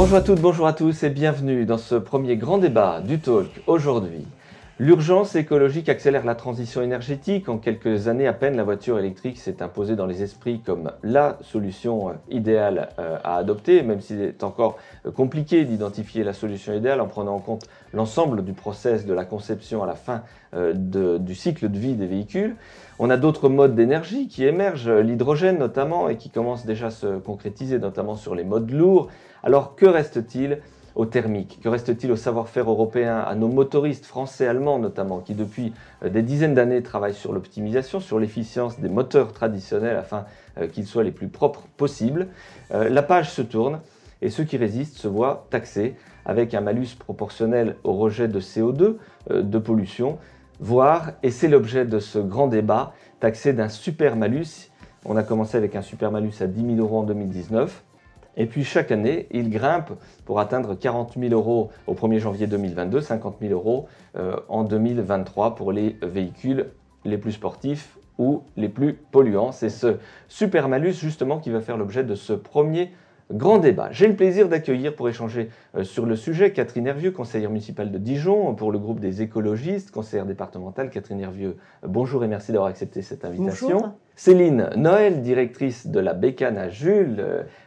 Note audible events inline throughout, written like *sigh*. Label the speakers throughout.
Speaker 1: Bonjour à toutes, bonjour à tous et bienvenue dans ce premier grand débat du talk aujourd'hui. L'urgence écologique accélère la transition énergétique. En quelques années à peine, la voiture électrique s'est imposée dans les esprits comme la solution euh, idéale euh, à adopter, même s'il est encore euh, compliqué d'identifier la solution idéale en prenant en compte l'ensemble du process de la conception à la fin du cycle de vie des véhicules. On a d'autres modes d'énergie qui émergent, l'hydrogène notamment, et qui commence déjà à se concrétiser, notamment sur les modes lourds. Alors que reste-t-il au thermique? Que reste-t-il au savoir-faire européen, à nos motoristes français, allemands notamment, qui depuis euh, des dizaines d'années travaillent sur l'optimisation, sur l'efficience des moteurs traditionnels afin euh, qu'ils soient les plus propres possibles. Euh, La page se tourne et ceux qui résistent se voient taxés avec un malus proportionnel au rejet de CO2, de pollution, voire, et c'est l'objet de ce grand débat, taxés d'un super malus. On a commencé avec un super malus à 10 000 euros en 2019. Et puis chaque année, il grimpe pour atteindre 40 000 euros au 1er janvier 2022, 50 000 euros euh, en 2023 pour les véhicules les plus sportifs ou les plus polluants. C'est ce super malus justement qui va faire l'objet de ce premier grand débat. J'ai le plaisir d'accueillir pour échanger euh, sur le sujet Catherine Hervieux, conseillère municipale de Dijon, pour le groupe des écologistes, conseillère départementale. Catherine Hervieux, bonjour et merci d'avoir accepté cette invitation.
Speaker 2: Bonjour.
Speaker 1: Céline Noël, directrice de la Bécane à Jules,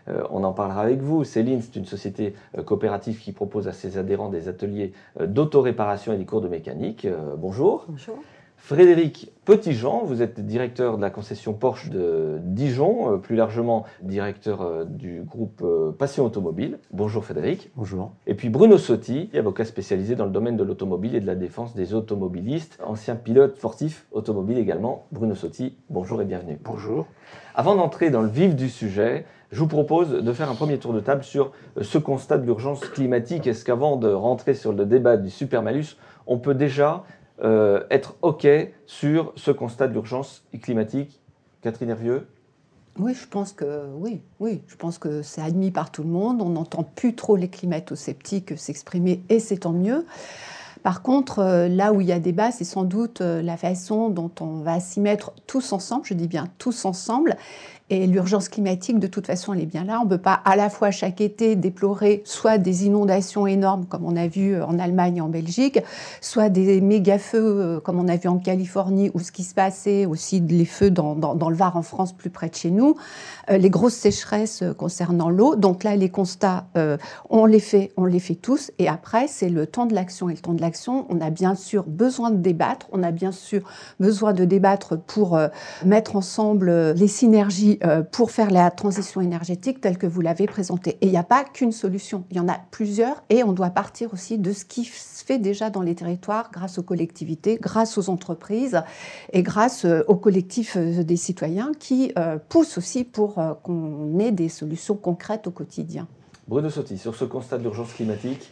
Speaker 1: euh, on en parlera avec vous. Céline, c'est une société euh, coopérative qui propose à ses adhérents des ateliers d'autoréparation et des cours de mécanique. bonjour.
Speaker 2: Bonjour.
Speaker 1: Frédéric Petitjean, vous êtes directeur de la concession Porsche de Dijon, euh, plus largement directeur euh, du groupe euh, Passion Automobile. Bonjour Frédéric.
Speaker 3: Bonjour.
Speaker 1: Et puis Bruno Sotti, avocat spécialisé dans le domaine de l'automobile et de la défense des automobilistes, ancien pilote sportif automobile également. Bruno Sotti, bonjour et bienvenue.
Speaker 3: Bonjour.
Speaker 1: Avant d'entrer dans le vif du sujet, je vous propose de faire un premier tour de table sur ce constat de l'urgence climatique. Est-ce qu'avant de rentrer sur le débat du supermalus, on peut déjà euh, être OK sur ce constat d'urgence climatique Catherine Hervieux?
Speaker 2: Oui, je pense que oui, oui, je pense que c'est admis par tout le monde. On n'entend plus trop les climato-sceptiques s'exprimer et c'est tant mieux. Par contre, euh, là où il y a débat, c'est sans doute euh, la façon dont on va s'y mettre tous ensemble, je dis bien tous ensemble, et l'urgence climatique, de toute façon, elle est bien là. On ne peut pas à la fois chaque été déplorer soit des inondations énormes, comme on a vu en Allemagne et en Belgique, soit des méga feux, euh, comme on a vu en Californie, ou ce qui se passait aussi les feux dans, le Var en France, plus près de chez nous, euh, les grosses sécheresses euh, concernant l'eau. Donc là, les constats, on les fait, on les fait tous. Et après, c'est le temps de l'action. Et le temps de l'action, on a bien sûr besoin de débattre. On a bien sûr besoin de débattre pour mettre ensemble les synergies euh, pour faire la transition énergétique telle que vous l'avez présentée. Et il n'y a pas qu'une solution, il y en a plusieurs et on doit partir aussi de ce qui se fait déjà dans les territoires grâce aux collectivités, grâce aux entreprises et grâce euh, aux collectifs euh, des citoyens qui poussent aussi pour qu'on ait des solutions concrètes au quotidien.
Speaker 1: Bruno Sotti, sur ce constat de l'urgence climatique,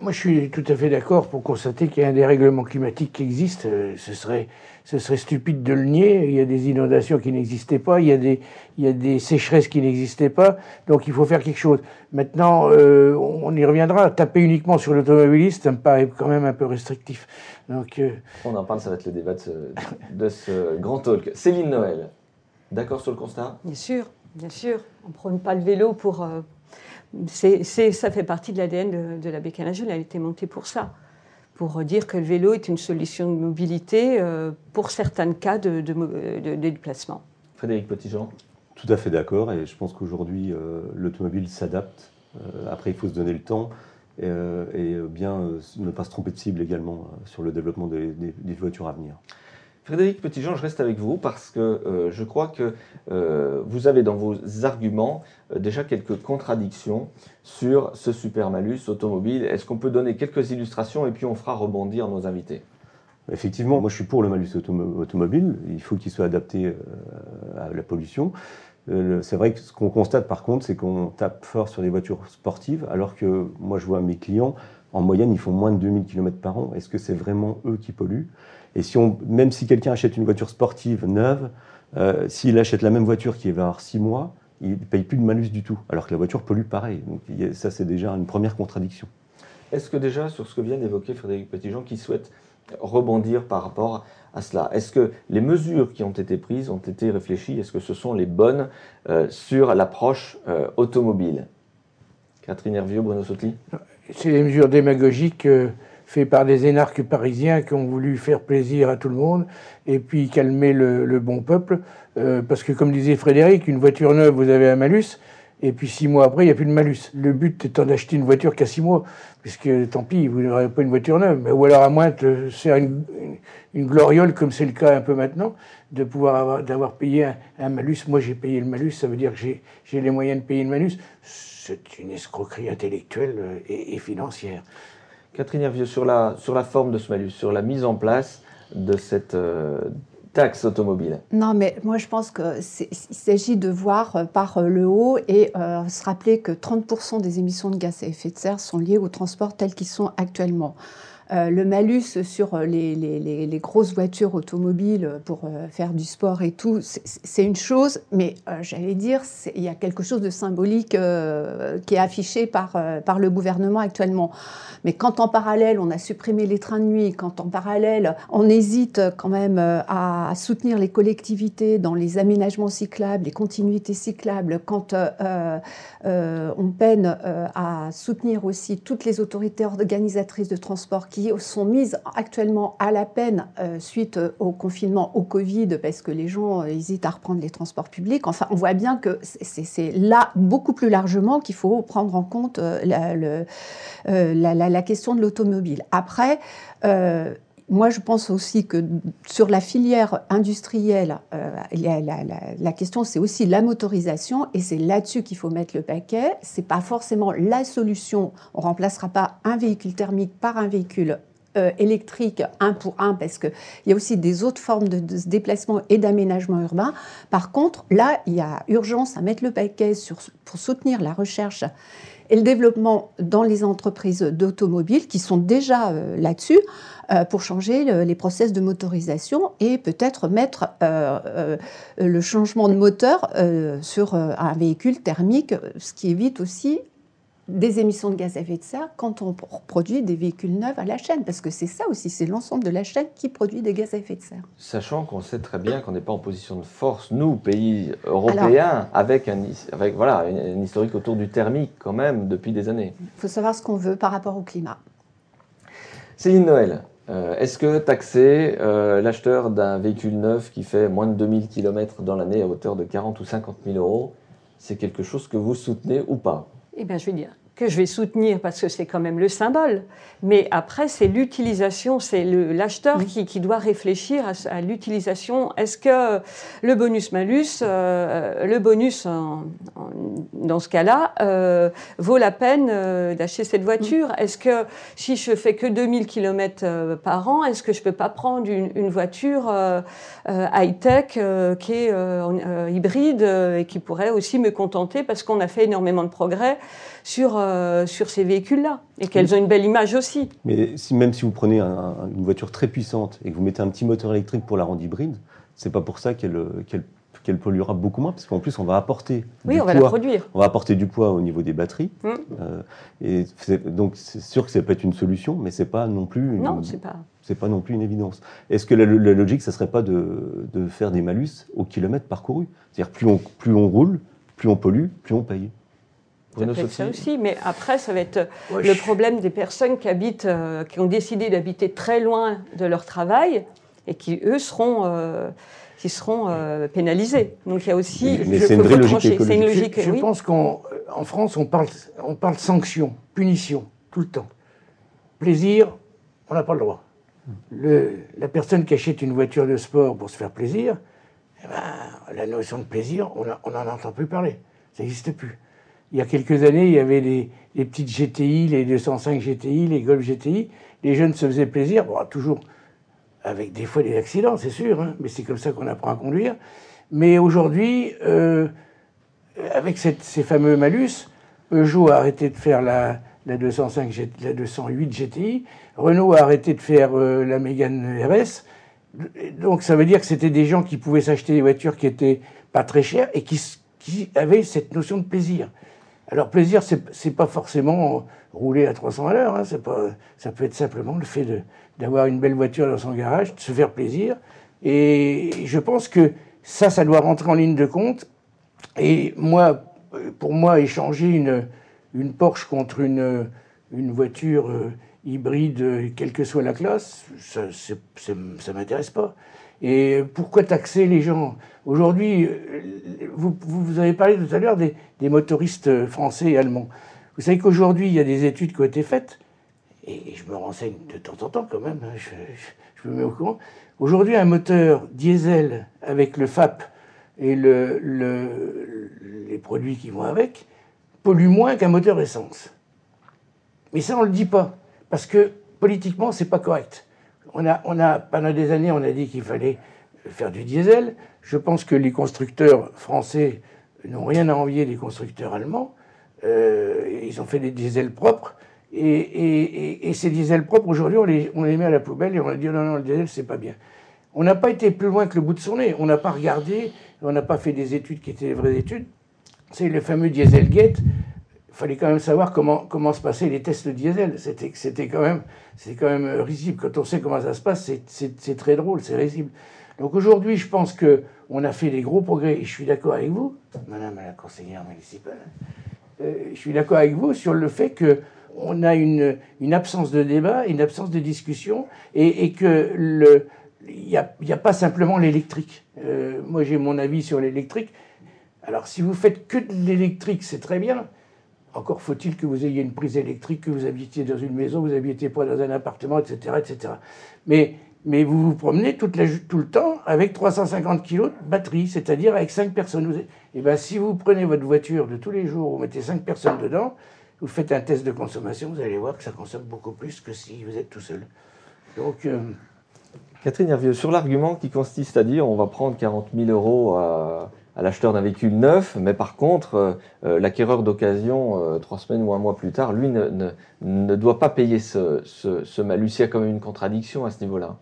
Speaker 3: moi, je suis tout à fait d'accord pour constater qu'il y a un dérèglement climatique qui existe. Euh, ce serait, ce serait stupide de le nier. Il y a des inondations qui n'existaient pas, il y, a des, il y a des sécheresses qui n'existaient pas. Donc, il faut faire quelque chose. Maintenant, euh, on y reviendra. Taper uniquement sur l'automobiliste, ça me paraît quand même un peu restrictif.
Speaker 1: Donc, euh, On en parle, ça va être le débat de ce, de ce grand talk. Céline Noël, d'accord sur le constat?
Speaker 4: Bien sûr, bien sûr. On ne prône pas le vélo pour ça fait partie de l'ADN de, la Bécanagule. Elle a été montée pour ça, pour dire que le vélo est une solution de mobilité euh, pour certains cas de, déplacement.
Speaker 1: Frédéric Petitjean
Speaker 5: Tout à fait d'accord, et je pense qu'aujourd'hui, euh, l'automobile s'adapte. Euh, après, il faut se donner le temps et, bien ne pas se tromper de cible également sur le développement des voitures à venir.
Speaker 1: Frédéric Petitjean, je reste avec vous parce que euh, je crois que euh, vous avez dans vos arguments euh, déjà quelques contradictions sur ce super malus automobile. Est-ce qu'on peut donner quelques illustrations et puis on fera rebondir nos invités?
Speaker 5: Effectivement, moi je suis pour le malus automobile. Il faut qu'il soit adapté à la pollution. C'est vrai que ce qu'on constate par contre, c'est qu'on tape fort sur les voitures sportives, alors que moi je vois mes clients, en moyenne, ils font moins de 2000 km par an. Est-ce que c'est vraiment eux qui polluent? Et si on, même si quelqu'un achète une voiture sportive neuve, euh, s'il achète la même voiture qui va avoir 6 mois, il ne paye plus de malus du tout, alors que la voiture pollue pareil. Donc ça, c'est déjà une première contradiction.
Speaker 1: Est-ce que déjà, sur ce que vient d'évoquer Frédéric Petitjean, qui souhaite rebondir par rapport à cela Est-ce que les mesures qui ont été prises ont été réfléchies? Est-ce que ce sont les bonnes euh, sur l'approche euh, automobile? Catherine Hervieux, Bruno Sotti
Speaker 3: C'est des mesures démagogiques euh, faites par des énarques parisiens qui ont voulu faire plaisir à tout le monde et puis calmer le, bon peuple. Euh, parce que, comme disait Frédéric, une voiture neuve, vous avez un malus. Et puis six mois après, il n'y a plus de malus. Le but étant d'acheter une voiture qu'à six mois, puisque tant pis, vous n'aurez pas une voiture neuve. Ou alors à moins de faire une, gloriole, comme c'est le cas un peu maintenant, de pouvoir avoir, d'avoir payé un, malus. Moi, j'ai payé le malus, ça veut dire que j'ai, les moyens de payer le malus. C'est une escroquerie intellectuelle euh, et, financière.
Speaker 1: Catherine Hervieux, sur la, sur la forme de ce malus, sur la mise en place de cette, euh, taxe automobile
Speaker 2: Non, mais moi je pense qu'il s'agit de voir euh, par le haut et euh, se rappeler que 30% des émissions de gaz à effet de serre sont liées aux transports tels qu'ils sont actuellement. Euh, le malus sur les, grosses voitures automobiles pour euh, faire du sport et tout, c'est une chose, mais euh, j'allais dire, il y a quelque chose de symbolique qui est affiché par, par le gouvernement actuellement. Mais quand en parallèle, on a supprimé les trains de nuit, quand en parallèle, on hésite quand même à soutenir les collectivités dans les aménagements cyclables, les continuités cyclables, quand on peine à soutenir aussi toutes les autorités organisatrices de transport qui sont mises actuellement à la peine euh, suite au confinement, au Covid, parce que les gens euh, hésitent à reprendre les transports publics. Enfin, on voit bien que c'est là beaucoup plus largement qu'il faut prendre en compte euh, la, question de l'automobile. Après, moi, je pense aussi que sur la filière industrielle, la, question, c'est aussi la motorisation, et c'est là-dessus qu'il faut mettre le paquet. C'est pas forcément la solution. On remplacera pas un véhicule thermique par un véhicule euh, électrique un pour un, parce qu'il y a aussi des autres formes de, déplacement et d'aménagement urbain. Par contre, là, il y a urgence à mettre le paquet pour soutenir la recherche et le développement dans les entreprises d'automobiles qui sont déjà euh, là-dessus euh, pour changer les process de motorisation et peut-être mettre le changement de moteur sur un véhicule thermique, ce qui évite aussi des émissions de gaz à effet de serre quand on produit des véhicules neufs à la chaîne, parce que c'est ça aussi, c'est l'ensemble de la chaîne qui produit des gaz à effet de serre.
Speaker 1: Sachant qu'on sait très bien qu'on n'est pas en position de force, nous, pays européens, avec, un, avec voilà, une, historique autour du thermique quand même depuis des années.
Speaker 2: Il faut savoir ce qu'on veut par rapport au climat.
Speaker 1: Céline Noël, euh, est-ce que taxer euh, l'acheteur d'un véhicule neuf qui fait moins de 2000 km dans l'année à hauteur de 40 ou 50 000 euros, c'est quelque chose que vous soutenez ou pas?
Speaker 4: Eh bien, je vais dire, que je vais soutenir parce que c'est quand même le symbole. Mais après, c'est l'utilisation, c'est l'acheteur qui, qui, doit réfléchir à, l'utilisation. Est-ce que le bonus-malus, euh, le bonus dans ce cas-là, euh, vaut la peine euh, d'acheter cette voiture? Est-ce que si je fais que 2000 km par an, est-ce que je peux pas prendre une, une voiture high-tech qui est hybride et qui pourrait aussi me contenter parce qu'on a fait énormément de progrès sur, euh, sur ces véhicules-là et qu'elles ont une belle image aussi.
Speaker 5: Mais si, même si vous prenez une voiture très puissante et que vous mettez un petit moteur électrique pour la rendre hybride, c'est pas pour ça qu'elle qu'elle polluera beaucoup moins, parce qu'en plus, on va apporter
Speaker 4: oui,
Speaker 5: du
Speaker 4: on
Speaker 5: poids.
Speaker 4: Va la produire.
Speaker 5: On va apporter du poids au niveau des batteries. Hum. Euh, et donc, c'est sûr que ça peut être une solution, mais c'est pas non plus. Une,
Speaker 4: non, c'est pas.
Speaker 5: C'est pas non plus une évidence. Est-ce que la, logique, ça serait pas de, de, faire des malus au kilomètre parcouru? C'est-à-dire, plus on, plus on roule, plus on pollue, plus on paye.
Speaker 4: Ça ça aussi, mais après, ça va être le problème des personnes qui habitent, euh, qui ont décidé d'habiter très loin de leur travail et qui, eux, seront, euh, qui seront euh, pénalisés. Donc il y a aussi.
Speaker 5: Mais c'est une vraie logique
Speaker 3: Une logique, je, pense qu'en France, on parle, on parle sanction, punition, tout le temps. Plaisir, on n'a pas le droit. Le, la personne qui achète une voiture de sport pour se faire plaisir, eh ben, la notion de plaisir, on n'en entend plus parler. Ça n'existe plus il y a quelques années, il y avait les, petites GTI, les 205 GTI, les Golf GTI. Les jeunes se faisaient plaisir, toujours avec des fois des accidents, c'est sûr, hein, mais c'est comme ça qu'on apprend à conduire. Mais aujourd'hui, euh, avec ces fameux malus, Peugeot a arrêté de faire la, la, 205 la 208 GTI, Renault a arrêté de faire euh, la Mégane RS. Donc ça veut dire que c'était des gens qui pouvaient s'acheter des voitures qui étaient pas très chères et qui avaient cette notion de plaisir. Alors plaisir, c'est pas forcément rouler à 300 à l'heure. Hein, ça peut être simplement le fait d'avoir une belle voiture dans son garage, de se faire plaisir. Et je pense que ça, ça doit rentrer en ligne de compte. Et moi, pour moi, échanger une, Porsche contre une, une voiture hybride, quelle que soit la classe, ça ne m'intéresse pas. Et pourquoi taxer les gens Aujourd'hui, vous, vous, avez parlé tout à l'heure des, motoristes français et allemands. Vous savez qu'aujourd'hui, il y a des études qui ont été faites, et je me renseigne de temps en temps quand même, hein, je, me mets au courant. Aujourd'hui, un moteur diesel avec le FAP et le, le, les produits qui vont avec pollue moins qu'un moteur essence. Mais ça, on ne le dit pas, parce que politiquement, c'est pas correct. On a, on a, pendant des années, on a dit qu'il fallait faire du diesel. Je pense que les constructeurs français n'ont rien à envier des constructeurs allemands. Euh, ils ont fait des diesels propres. Et, ces diesels propres, aujourd'hui, on les, met à la poubelle et on a dit non, non, le diesel, c'est pas bien. On n'a pas été plus loin que le bout de son nez. On n'a pas regardé, on n'a pas fait des études qui étaient des vraies études. C'est le fameux Dieselgate. Il fallait quand même savoir comment, comment se passaient les tests diesel. C'était quand, même, quand même euh, risible. Quand on sait comment ça se passe, c'est très drôle, c'est risible. Donc aujourd'hui, je pense qu'on a fait des gros progrès. Et je suis d'accord avec vous, madame la conseillère municipale. Euh, je suis d'accord avec vous sur le fait que on a une, une, absence de débat, une absence de discussion, et, et que le, il n'y a, a, pas simplement l'électrique. Euh, moi, j'ai mon avis sur l'électrique. Alors, si vous faites que de l'électrique, c'est très bien. Encore faut-il que vous ayez une prise électrique, que vous habitiez dans une maison, vous habitiez pas dans un appartement, etc., etc. Mais mais vous vous promenez toute la, tout le temps avec 350 kg de batterie, c'est-à-dire avec 5 personnes. Et eh bien, si vous prenez votre voiture de tous les jours, vous mettez 5 personnes dedans, vous faites un test de consommation, vous allez voir que ça consomme beaucoup plus que si vous êtes tout seul. Donc. Euh,
Speaker 1: Catherine Hervieux, sur l'argument qui consiste à dire on va prendre 40 000 euros à, l'acheteur d'un véhicule neuf, mais par contre, euh, euh, l'acquéreur d'occasion, trois semaines ou un mois plus tard, lui ne, ne, doit pas payer ce, ce, ce malus. Il y a quand même une contradiction à ce niveau-là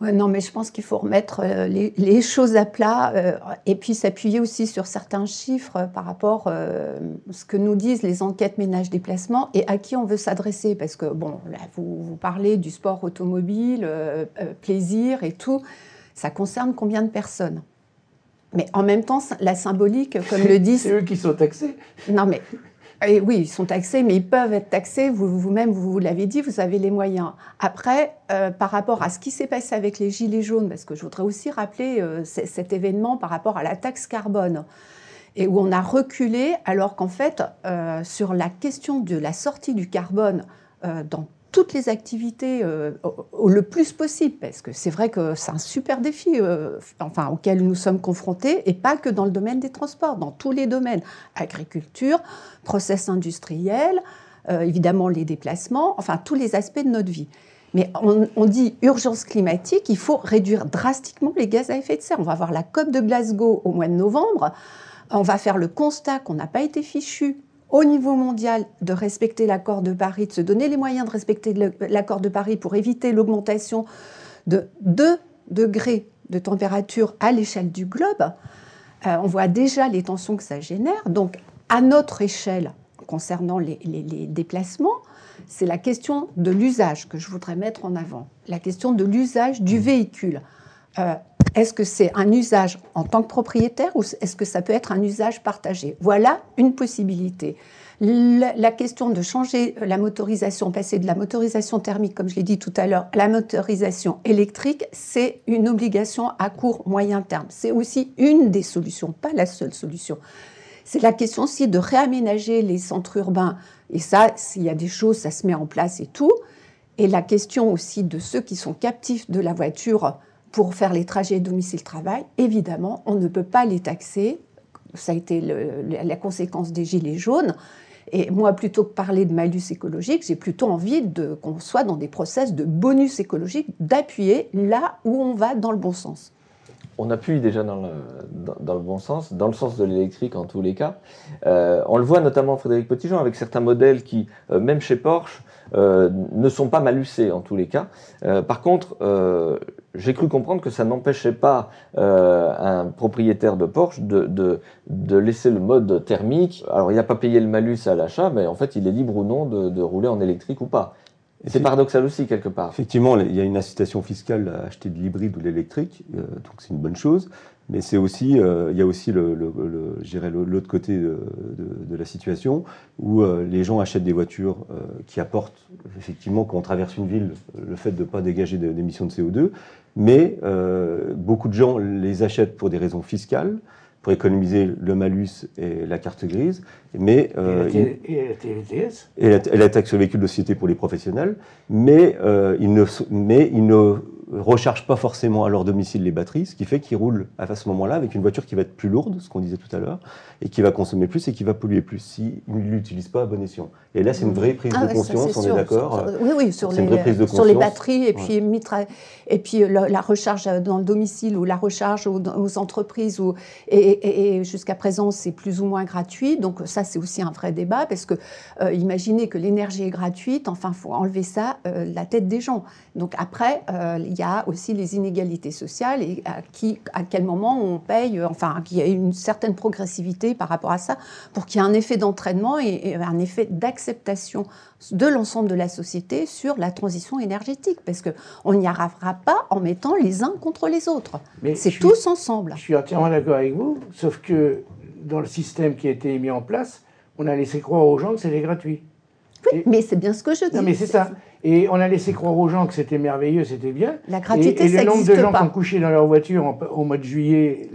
Speaker 2: non, mais je pense qu'il faut remettre euh, les, choses à plat euh, et puis s'appuyer aussi sur certains chiffres par rapport à euh, ce que nous disent les enquêtes ménage déplacement et à qui on veut s'adresser. Parce que, bon, là, vous, vous parlez du sport automobile, plaisir et tout. Ça concerne combien de personnes? Mais en même temps, la symbolique, comme le disent.
Speaker 3: C'est eux qui sont taxés.
Speaker 2: Non, mais et oui, ils sont taxés, mais ils peuvent être taxés. Vous-même, vous, vous, l'avez dit, vous avez les moyens. Après, euh, par rapport à ce qui s'est passé avec les Gilets jaunes, parce que je voudrais aussi rappeler euh, cet événement par rapport à la taxe carbone, et où on a reculé, alors qu'en fait, euh, sur la question de la sortie du carbone dans toutes les activités euh, le plus possible, parce que c'est vrai que c'est un super défi euh, enfin, auquel nous sommes confrontés, et pas que dans le domaine des transports, dans tous les domaines, agriculture, process industriel, euh, évidemment les déplacements, enfin tous les aspects de notre vie. Mais on, on, dit urgence climatique, il faut réduire drastiquement les gaz à effet de serre. On va avoir la COP de Glasgow au mois de novembre. On va faire le constat qu'on n'a pas été fichu au niveau mondial de respecter l'accord de Paris, de se donner les moyens de respecter l'accord de Paris pour éviter l'augmentation de 2 degrés de température à l'échelle du globe, euh, on voit déjà les tensions que ça génère. Donc, à notre échelle, concernant les, déplacements, c'est la question de l'usage que je voudrais mettre en avant. La question de l'usage du véhicule. Euh, est-ce que c'est un usage en tant que propriétaire ou est-ce que ça peut être un usage partagé? Voilà une possibilité. La, question de changer la motorisation, passer de la motorisation thermique, comme je l'ai dit tout à l'heure, à la motorisation électrique, c'est une obligation à court, moyen terme. C'est aussi une des solutions, pas la seule solution. C'est la question aussi de réaménager les centres urbains. Et ça, s'il y a des choses, ça se met en place et tout. Et la question aussi de ceux qui sont captifs de la voiture pour faire les trajets domicile-travail, évidemment, on ne peut pas les taxer. Ça a été la conséquence des gilets jaunes. Et moi, plutôt que parler de malus écologique, j'ai plutôt envie qu'on soit dans des process de bonus écologique, d'appuyer là où on va dans le bon sens.
Speaker 1: On appuie déjà dans le, bon sens, dans le sens de l'électrique en tous les cas. Euh, on le voit notamment, Frédéric Petitjean, avec certains modèles qui, euh, même chez Porsche, euh, ne sont pas malusés en tous les cas. par contre, j'ai cru comprendre que ça n'empêchait pas un propriétaire de Porsche de, laisser le mode thermique. Alors, il n'a pas payé le malus à l'achat, mais en fait, il est libre ou non de, de rouler en électrique ou pas. C'est paradoxal aussi, quelque part.
Speaker 5: Effectivement, il y a une incitation fiscale à acheter de l'hybride ou de l'électrique, euh, donc c'est une bonne chose. Mais c'est aussi, euh, il y a aussi le, l'autre côté de, la situation où euh, les gens achètent des voitures qui apportent, effectivement, quand on traverse une ville, le fait de ne pas dégager d'émissions de CO2. Mais beaucoup de gens les achètent pour des raisons fiscales pour économiser le malus et la carte grise. Mais,
Speaker 3: euh, et,
Speaker 5: la, et, la, taxe sur le véhicule de société pour les professionnels. Mais, euh, ils ne, mais ils ne rechargent pas forcément à leur domicile les batteries, ce qui fait qu'ils roulent à ce moment-là avec une voiture qui va être plus lourde, ce qu'on disait tout à l'heure, et qui va consommer plus et qui va polluer plus s'ils ne l'utilisent pas à bon escient. Et là, c'est une vraie prise ah de conscience, on est d'accord
Speaker 2: Oui, oui, sur, les, sur les batteries et puis, et puis la, recharge dans le domicile ou la recharge aux, entreprises. Ou, et, jusqu'à présent, c'est plus ou moins gratuit. Donc ça, c'est aussi un vrai débat parce que euh, imaginez que l'énergie est gratuite, enfin, il faut enlever ça euh, la tête des gens. Donc après, euh, il y a aussi les inégalités sociales et à, qui, à quel moment on paye, enfin, qu'il y a une certaine progressivité par rapport à ça pour qu'il y ait un effet d'entraînement et, un effet d'acceptation de l'ensemble de la société sur la transition énergétique, parce qu'on n'y arrivera pas en mettant les uns contre les autres. C'est tous ensemble.
Speaker 3: Je suis entièrement d'accord avec vous, sauf que dans le système qui a été mis en place, on a laissé croire aux gens que c'était gratuit.
Speaker 2: Oui, mais c'est bien ce que je dis.
Speaker 3: Non, mais c'est ça. Et on a laissé croire aux gens que c'était merveilleux, c'était bien.
Speaker 2: La gratuité,
Speaker 3: et, et le nombre de gens qui ont couché dans leur voiture au mois de juillet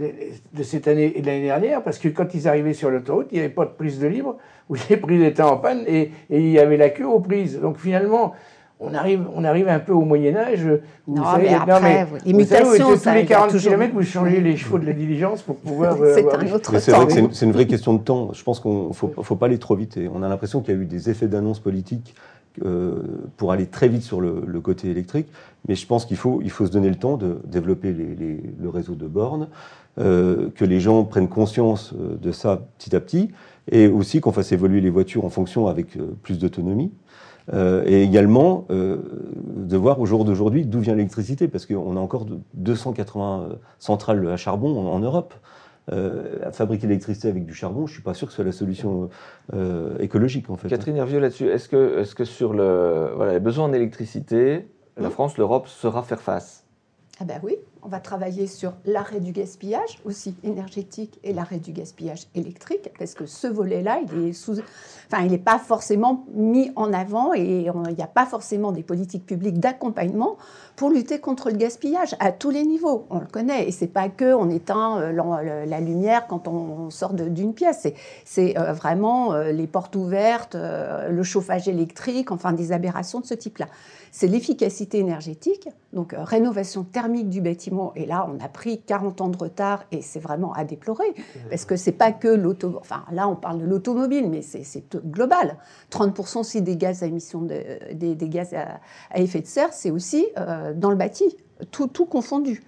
Speaker 3: de cette année et de l'année dernière, parce que quand ils arrivaient sur l'autoroute, il n'y avait pas de prise de libre, où les prises étaient en panne et, il y avait la queue aux prises. Donc finalement, on arrive, on arrive un peu au Moyen-Âge.
Speaker 2: Non, mais après,
Speaker 3: les mutations, tous les 40 km, vous changez les chevaux de la diligence pour pouvoir. *laughs*
Speaker 2: Euh, c'est un autre
Speaker 5: C'est vrai que c'est une, vraie question de temps. Je pense qu'il ne faut, faut, pas aller trop vite. Et on a l'impression qu'il y a eu des effets d'annonce politique euh, pour aller très vite sur le, côté électrique. Mais je pense qu'il faut, il faut se donner le temps de développer le réseau de bornes, euh, que les gens prennent conscience euh, de ça petit à petit, et aussi qu'on fasse évoluer les voitures en fonction avec plus d'autonomie. Et également de voir au jour d'aujourd'hui d'où vient l'électricité, parce qu'on a encore 280 centrales à charbon en Europe. Euh, fabriquer l'électricité avec du charbon, je ne suis pas sûr que ce soit la solution euh, écologique en fait.
Speaker 1: Catherine Hervieux là-dessus, est-ce que, est que sur le, voilà, les besoins en électricité, la France, l'Europe saura faire face?
Speaker 2: Ah ben oui, on va travailler sur l'arrêt du gaspillage aussi énergétique et l'arrêt du gaspillage électrique, parce que ce volet-là, il sous, enfin, n'est pas forcément mis en avant et il n'y a pas forcément des politiques publiques d'accompagnement pour lutter contre le gaspillage à tous les niveaux. On le connaît et c'est pas que on éteint euh, la lumière quand on sort d'une pièce. C'est euh, vraiment euh, les portes ouvertes, le chauffage électrique, enfin des aberrations de ce type-là c'est l'efficacité énergétique, donc euh, rénovation thermique du bâtiment. Et là, on a pris 40 ans de retard et c'est vraiment à déplorer parce que c'est pas que l'auto. Enfin, là, on parle de l'automobile, mais c'est global. 30% aussi des gaz à émission de, des, gaz à, effet de serre, c'est aussi euh, dans le bâti, tout, tout confondu.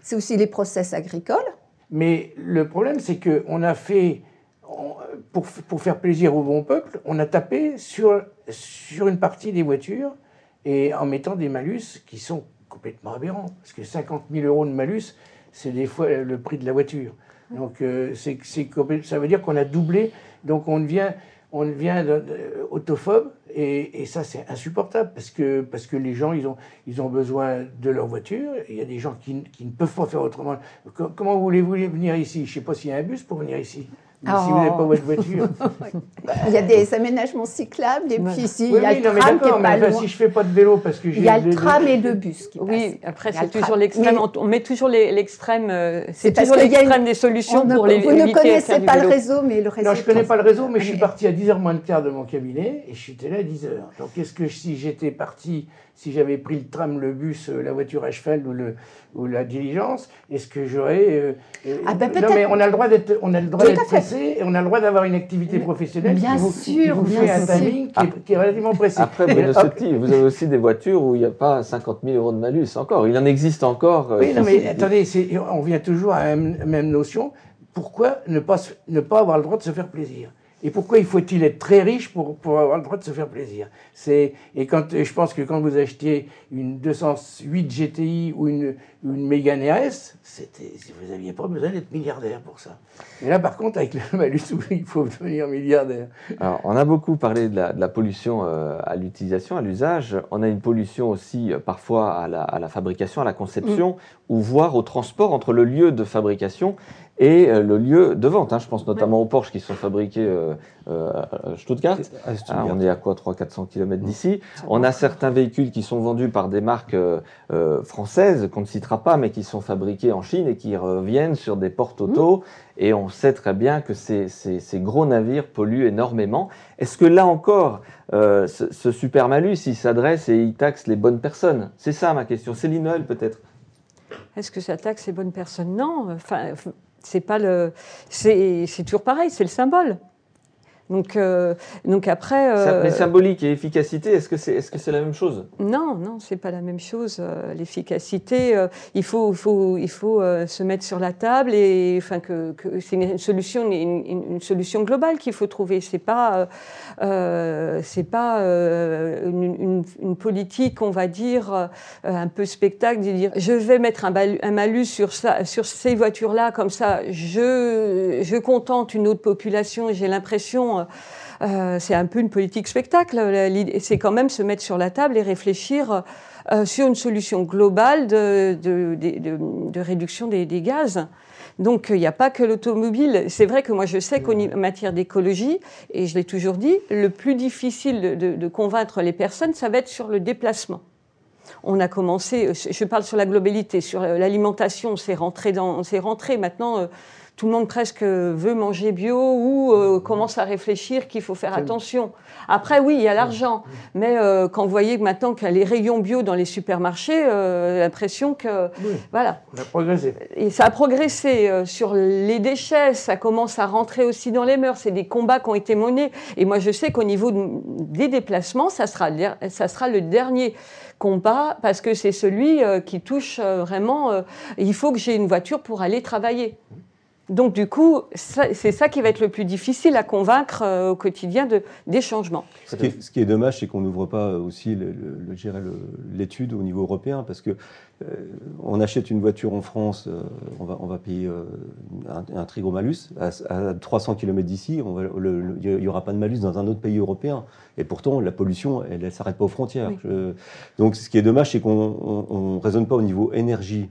Speaker 2: C'est aussi les process agricoles.
Speaker 3: Mais le problème, c'est qu'on a fait pour, pour, faire plaisir au bon peuple, on a tapé sur, sur une partie des voitures et en mettant des malus qui sont complètement aberrants. Parce que 50 000 euros de malus, c'est des fois le prix de la voiture. Donc euh, c'est, ça veut dire qu'on a doublé, donc on devient, on devient autophobe, et, et ça c'est insupportable, parce que, parce que les gens, ils ont, ils ont besoin de leur voiture, il y a des gens qui, qui ne peuvent pas faire autrement. Comment voulez-vous venir ici? Je ne sais pas s'il y a un bus pour venir ici si vous n'avez pas oh. votre voiture. *laughs*
Speaker 2: il y a des aménagements cyclables et puis si il y a le tram qui est pas loin.
Speaker 3: Si je fais pas de vélo parce que
Speaker 2: j'ai. Il y a le tram et le bus qui
Speaker 4: Oui, après c'est toujours l'extrême. On met toujours l'extrême. Euh, c'est toujours l'extrême des solutions pour les.
Speaker 2: Vous ne connaissez pas le réseau, mais le réseau.
Speaker 3: Non, je connais pas le réseau, mais je suis parti à 10h moins le quart de mon cabinet et je suis là à 10h. Donc qu'est-ce que si j'étais parti si j'avais pris le tram, le bus, euh, la voiture à cheval ou, le, ou la diligence, est-ce que j'aurais... Euh,
Speaker 2: ah ben
Speaker 3: non, mais on a le droit d'être, on a le droit d'être et on a le droit d'avoir une activité professionnelle
Speaker 2: bien
Speaker 3: qui vous,
Speaker 2: sûr,
Speaker 3: qui vous fait un timing qui, est, relativement précis.
Speaker 1: Après, *laughs* vous avez aussi des voitures où il n'y a pas 50 000 euros de malus encore. Il en existe encore.
Speaker 3: Oui, non, mais attendez, on vient toujours à la même, notion. Pourquoi ne pas, ne pas avoir le droit de se faire plaisir? Et pourquoi il faut-il être très riche pour, pour, avoir le droit de se faire plaisir? C'est Et quand, je pense que quand vous achetiez une 208 GTI ou une, une Mégane RS, vous n'aviez pas besoin d'être milliardaire pour ça. Mais là, par contre, avec le *laughs* malus, il faut devenir milliardaire.
Speaker 1: Alors, on a beaucoup parlé de la, pollution euh, à l'utilisation, à l'usage. On a une pollution aussi euh, parfois à la, à la, fabrication, à la conception, mm. ou voire au transport entre le lieu de fabrication et euh, le lieu de vente. Hein. je pense notamment aux Porsche qui sont fabriqués euh, euh, à Stuttgart. Ah, on est à quoi 300-400 km d'ici. On a certains véhicules qui sont vendus par des marques françaises qu'on ne citera pas, mais qui sont fabriqués en Chine et qui reviennent sur des portes mmh. auto. Et on sait très bien que ces, ces, gros navires polluent énormément. Est-ce que là encore, ce, ce super malus, il s'adresse et il taxe les bonnes personnes? C'est ça ma question. Céline Noël peut-être?
Speaker 4: Est-ce que ça taxe les bonnes personnes? Non. Enfin, c'est pas le, c'est toujours pareil, c'est le symbole. Donc, euh, donc après.
Speaker 1: Euh, mais symbolique et efficacité, est-ce que c'est est -ce c'est la même chose?
Speaker 4: Non, non, c'est pas la même chose. Euh, l'efficacité, euh, il faut, faut, il faut se mettre sur la table et enfin que, que c'est une solution, une, une, solution globale qu'il faut trouver. C'est pas, c'est pas une, une, politique, on va dire, un peu spectacle de dire je vais mettre un, un malus sur ça, sur ces voitures-là, comme ça, je, je contente une autre population et j'ai l'impression euh, c'est un peu une politique spectacle. C'est quand même se mettre sur la table et réfléchir euh, sur une solution globale de, de, réduction des, gaz. Donc il n'y a pas que l'automobile. C'est vrai que moi je sais qu'en matière d'écologie, et je l'ai toujours dit, le plus difficile de, convaincre les personnes, ça va être sur le déplacement. On a commencé, je parle sur la globalité, sur l'alimentation, c'est rentré dans, rentré maintenant tout le monde presque veut manger bio ou euh, commence à réfléchir qu'il faut faire attention. Après, oui, il y a l'argent, mais euh, quand vous voyez maintenant qu'il y a les rayons bio dans les supermarchés, euh, l'impression que voilà.
Speaker 3: Ça a progressé.
Speaker 4: Et ça a progressé sur les déchets, ça commence à rentrer aussi dans les mœurs. C'est des combats qui ont été menés. Et moi, je sais qu'au niveau des déplacements, ça sera, ça sera le dernier combat parce que c'est celui qui touche vraiment. il faut que j'ai une voiture pour aller travailler. Donc du coup, c'est ça qui va être le plus difficile à convaincre euh, au quotidien de, des changements.
Speaker 5: Ce qui, est, dommage, c'est qu'on n'ouvre pas aussi l'étude au niveau européen, parce que euh, on achète une voiture en France, euh, on, va, on, va, payer un, très gros malus. À, 300 km d'ici, il n'y aura pas de malus dans un autre pays européen. Et pourtant, la pollution, elle ne s'arrête pas aux frontières. donc ce qui est dommage, c'est qu'on ne raisonne pas au niveau énergie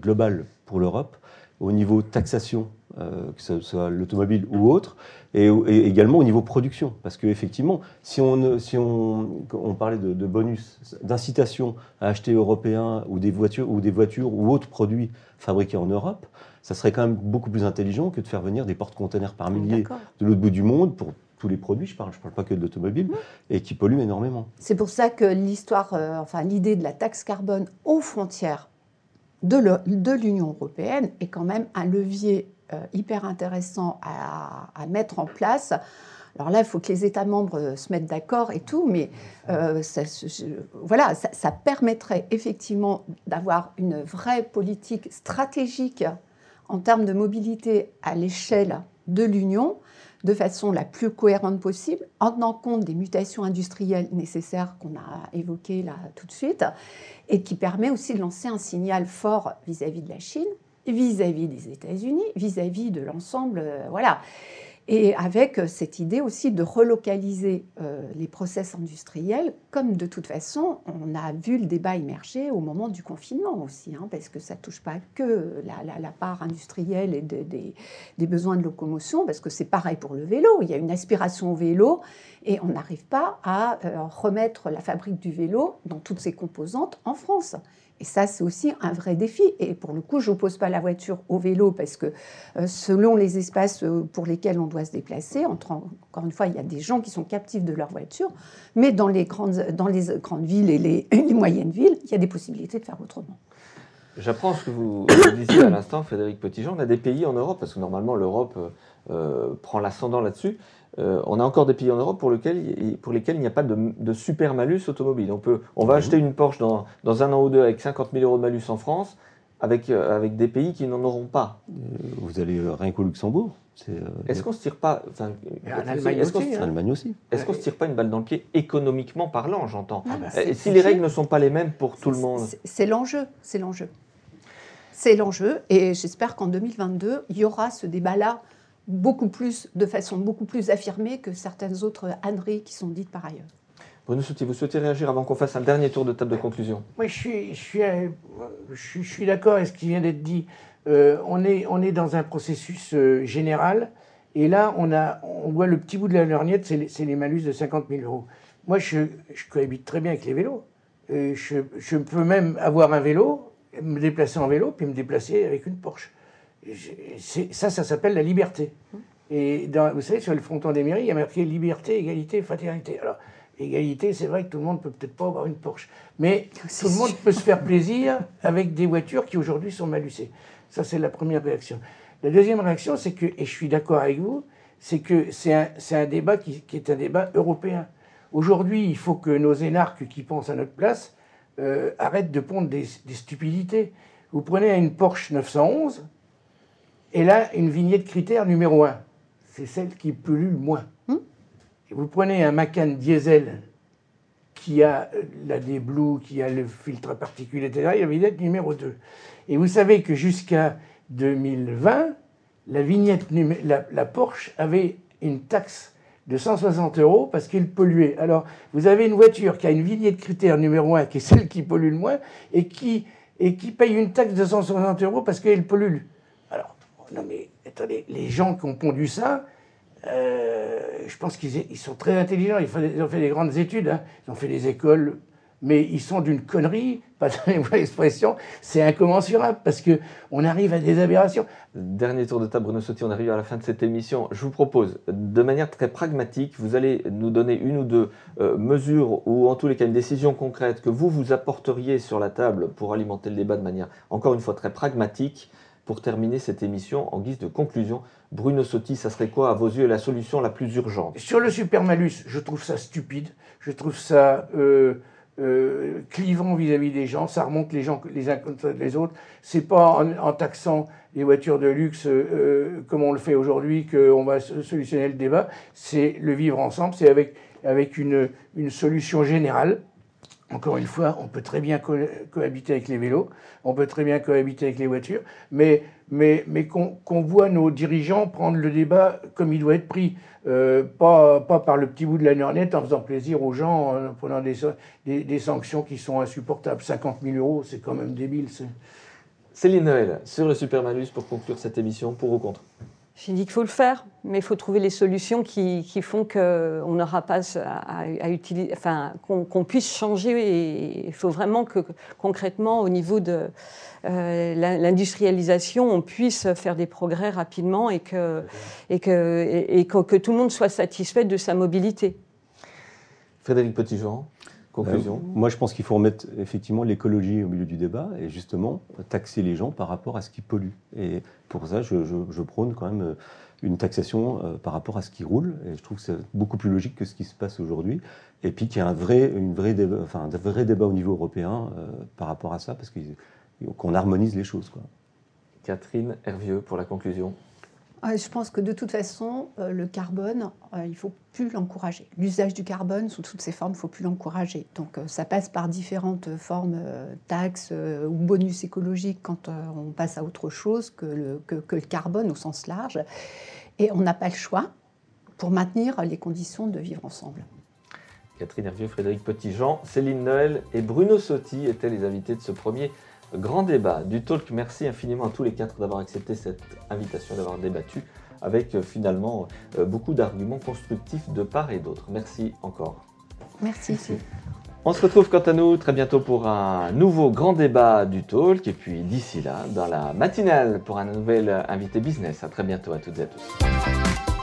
Speaker 5: globale pour l'Europe au niveau taxation, euh, que ce soit l'automobile ou autre, et, également au niveau production. Parce qu'effectivement, si, on, si on, on parlait de, bonus, d'incitation à acheter européen ou des, voitures, ou des voitures ou autres produits fabriqués en Europe, ça serait quand même beaucoup plus intelligent que de faire venir des porte-containers par milliers de l'autre bout du monde pour tous les produits, je parle, je parle pas que d'automobiles, et qui polluent énormément.
Speaker 2: C'est pour ça que l'histoire, euh, enfin l'idée de la taxe carbone aux frontières de l'Union européenne est quand même un levier hyper intéressant à, mettre en place. Alors là, il faut que les États membres se mettent d'accord et tout, mais euh, ça, voilà, ça, permettrait effectivement d'avoir une vraie politique stratégique en termes de mobilité à l'échelle de l'Union de façon la plus cohérente possible, en tenant compte des mutations industrielles nécessaires qu'on a évoquées là tout de suite, et qui permet aussi de lancer un signal fort vis-à-vis de la Chine, vis-à-vis des États-Unis, vis-à-vis de l'ensemble. Euh, voilà. Et avec euh, cette idée aussi de relocaliser euh, les process industriels, comme de toute façon, on a vu le débat émerger au moment du confinement aussi, hein, parce que ça ne touche pas que la, part industrielle et des besoins de locomotion, parce que c'est pareil pour le vélo. Il y a une aspiration au vélo et on n'arrive pas à remettre la fabrique du vélo dans toutes ses composantes en France. Et ça, c'est aussi un vrai défi. Et pour le coup, je n'oppose pas la voiture au vélo parce que euh, selon les espaces euh, pour lesquels on doit se déplacer, encore une fois, il y a des gens qui sont captifs de leur voiture, mais dans les grandes, dans les grandes villes et les, moyennes villes, il y a des possibilités de faire autrement.
Speaker 1: J'apprends ce que vous, disiez à l'instant, Frédéric Petitjean. On a des pays en Europe, parce que normalement l'Europe prend l'ascendant là-dessus, euh, on a encore des pays en Europe pour, lesquels il n'y a pas de, super malus automobile. On, peut, on va mhm. acheter une Porsche dans, un an ou deux avec 50 000 euros de malus en France, avec, euh, avec des pays qui n'en auront pas.
Speaker 5: Euh, vous allez rien qu'au Luxembourg C'est, euh,
Speaker 1: Est-ce qu'on se tire pas.
Speaker 3: en Allemagne
Speaker 1: est-ce qu'on
Speaker 3: aussi,
Speaker 1: se-
Speaker 3: hein.
Speaker 5: en Allemagne aussi.
Speaker 1: est-ce qu'on se tire pas une balle dans le pied économiquement parlant, j'entends Euh,
Speaker 2: c'est-
Speaker 1: Si les règles ne sont pas les mêmes pour tout le monde.
Speaker 2: C'est- C'est l'enjeu, c'est l'enjeu. C'est l'enjeu, et j'espère qu'en 2022, il y aura ce débat-là beaucoup plus, de façon beaucoup plus affirmée que certaines autres âneries qui sont dites par ailleurs.
Speaker 1: Bruno Souti, vous souhaitez réagir avant qu'on fasse un dernier tour de table de conclusion?
Speaker 3: Moi, je suis, je suis, euh, je suis, je suis d'accord avec ce qui vient d'être dit. Euh, on, est, on est dans un processus euh, général, et là, on, a, on voit le petit bout de la lorgnette, c'est les, malus de 50 000 euros. Moi, je, je cohabite très bien avec les vélos. Euh, je, je peux même avoir un vélo, me déplacer en vélo, puis me déplacer avec une Porsche. Ça, ça s'appelle la liberté. Et dans- vous savez, sur le fronton des mairies, il y a marqué liberté, égalité, fraternité. Alors, égalité, c'est vrai que tout le monde peut peut-être pas avoir une Porsche. Mais
Speaker 2: C'est
Speaker 3: tout le monde
Speaker 2: sûr.
Speaker 3: peut se faire plaisir avec des voitures qui aujourd'hui sont malucées. Ça, c'est la première réaction. La deuxième réaction, c'est que, et je suis d'accord avec vous, c'est que c'est un, débat qui, qui est un débat européen. Aujourd'hui, il faut que nos énarques qui pensent à notre place euh, arrêtent de pondre des, des stupidités. Vous prenez une Porsche 911, et là, une vignette critère numéro 1. C'est celle qui pollue le moins.
Speaker 2: Hmm.
Speaker 3: Et vous prenez un Macan diesel qui a euh, la D-Blue, qui a le filtre à particules, etc. Il y a la vignette numéro 2. Et vous savez que jusqu'à 2020, la vignette, la Porsche avait une taxe de 160 euros parce qu'elle polluait. Alors, vous avez une voiture qui a une vignette critère numéro 1, qui est celle qui pollue le moins, et qui, et qui paye une taxe de 160 euros parce qu'elle pollue. Non mais, attendez, les gens qui ont pondu ça, euh, je pense qu'ils ils sont très intelligents, ils, ont fait des grandes études, hein. ils ont fait des écoles, mais ils sont d'une connerie, *laughs* pardonnez-moi l'expression, c'est incommensurable parce que on arrive à des aberrations.
Speaker 1: Dernier tour de table, Bruno Sotti, on arrive à la fin de cette émission. Je vous propose, de manière très pragmatique, vous allez nous donner une ou deux euh, mesures ou en tous les cas une décision concrète que vous vous apporteriez sur la table pour alimenter le débat de manière, encore une fois, très pragmatique pour terminer cette émission en guise de conclusion. Bruno Sotti, ça serait quoi à vos yeux la solution la plus urgente?
Speaker 3: Sur le supermalus, je trouve ça stupide, je trouve ça euh, euh, clivant vis-à-vis des gens, ça remonte les gens les uns contre les autres. C'est pas en, taxant les voitures de luxe euh, comme on le fait aujourd'hui qu'on va so- solutionner le débat. C'est le vivre ensemble, c'est avec, avec une, une solution générale. Encore une fois, on peut très bien co- cohabiter avec les vélos, on peut très bien cohabiter avec les voitures, mais, mais, mais qu'on voit nos dirigeants prendre le débat comme il doit être pris, euh, pas, pas par le petit bout de la lorgnette en faisant plaisir aux gens, en prenant des, des, sanctions qui sont insupportables. 50 000 euros, c'est quand même débile.
Speaker 1: Céline Noël, sur le supermalus pour conclure cette émission, pour ou contre?
Speaker 4: J'ai dit qu'il faut le faire, mais il faut trouver les solutions qui, font qu'on n'aura pas à, utiliser, enfin, qu'on puisse changer. Il faut vraiment que concrètement, au niveau de euh, l'industrialisation, on puisse faire des progrès rapidement et que, et que, et, que tout le monde soit satisfait de sa mobilité.
Speaker 1: Frédéric Petitjean, conclusion
Speaker 5: Euh, moi, je pense qu'il faut remettre effectivement l'écologie au milieu du débat et justement taxer les gens par rapport à ce qui pollue. Et pour ça, je, je- je prône quand même euh, une taxation euh, par rapport à ce qui roule. Et je trouve que c'est beaucoup plus logique que ce qui se passe aujourd'hui. Et puis qu'il y a un vrai, une vraie débat, enfin, un vrai débat au niveau européen euh, par rapport à ça, parce qu'on harmonise les choses. Quoi.
Speaker 1: Catherine Hervieux pour la conclusion.
Speaker 2: Ouais, Je pense que de toute façon, euh, le carbone, euh, il faut plus l'encourager. L'usage du carbone sous toutes ses formes, il faut plus l'encourager. Donc euh, ça passe par différentes formes, euh, taxes euh, ou bonus écologiques quand euh, on passe à autre chose que le, que- que le carbone au sens large. Et on n'a pas le choix pour maintenir les conditions de vivre ensemble.
Speaker 1: Catherine Hervieux, Frédéric Petitjean, Céline Noël et Bruno Sotti étaient les invités de ce premier grand débat du talk. Merci infiniment à tous les quatre d'avoir accepté cette invitation, d'avoir débattu avec euh, finalement euh, beaucoup d'arguments constructifs de part et d'autre. Merci encore.
Speaker 2: Merci.
Speaker 1: On se retrouve quant à nous très bientôt pour un nouveau grand débat du talk et puis d'ici là dans la matinale pour un nouvel invité business. À très bientôt à toutes et à tous.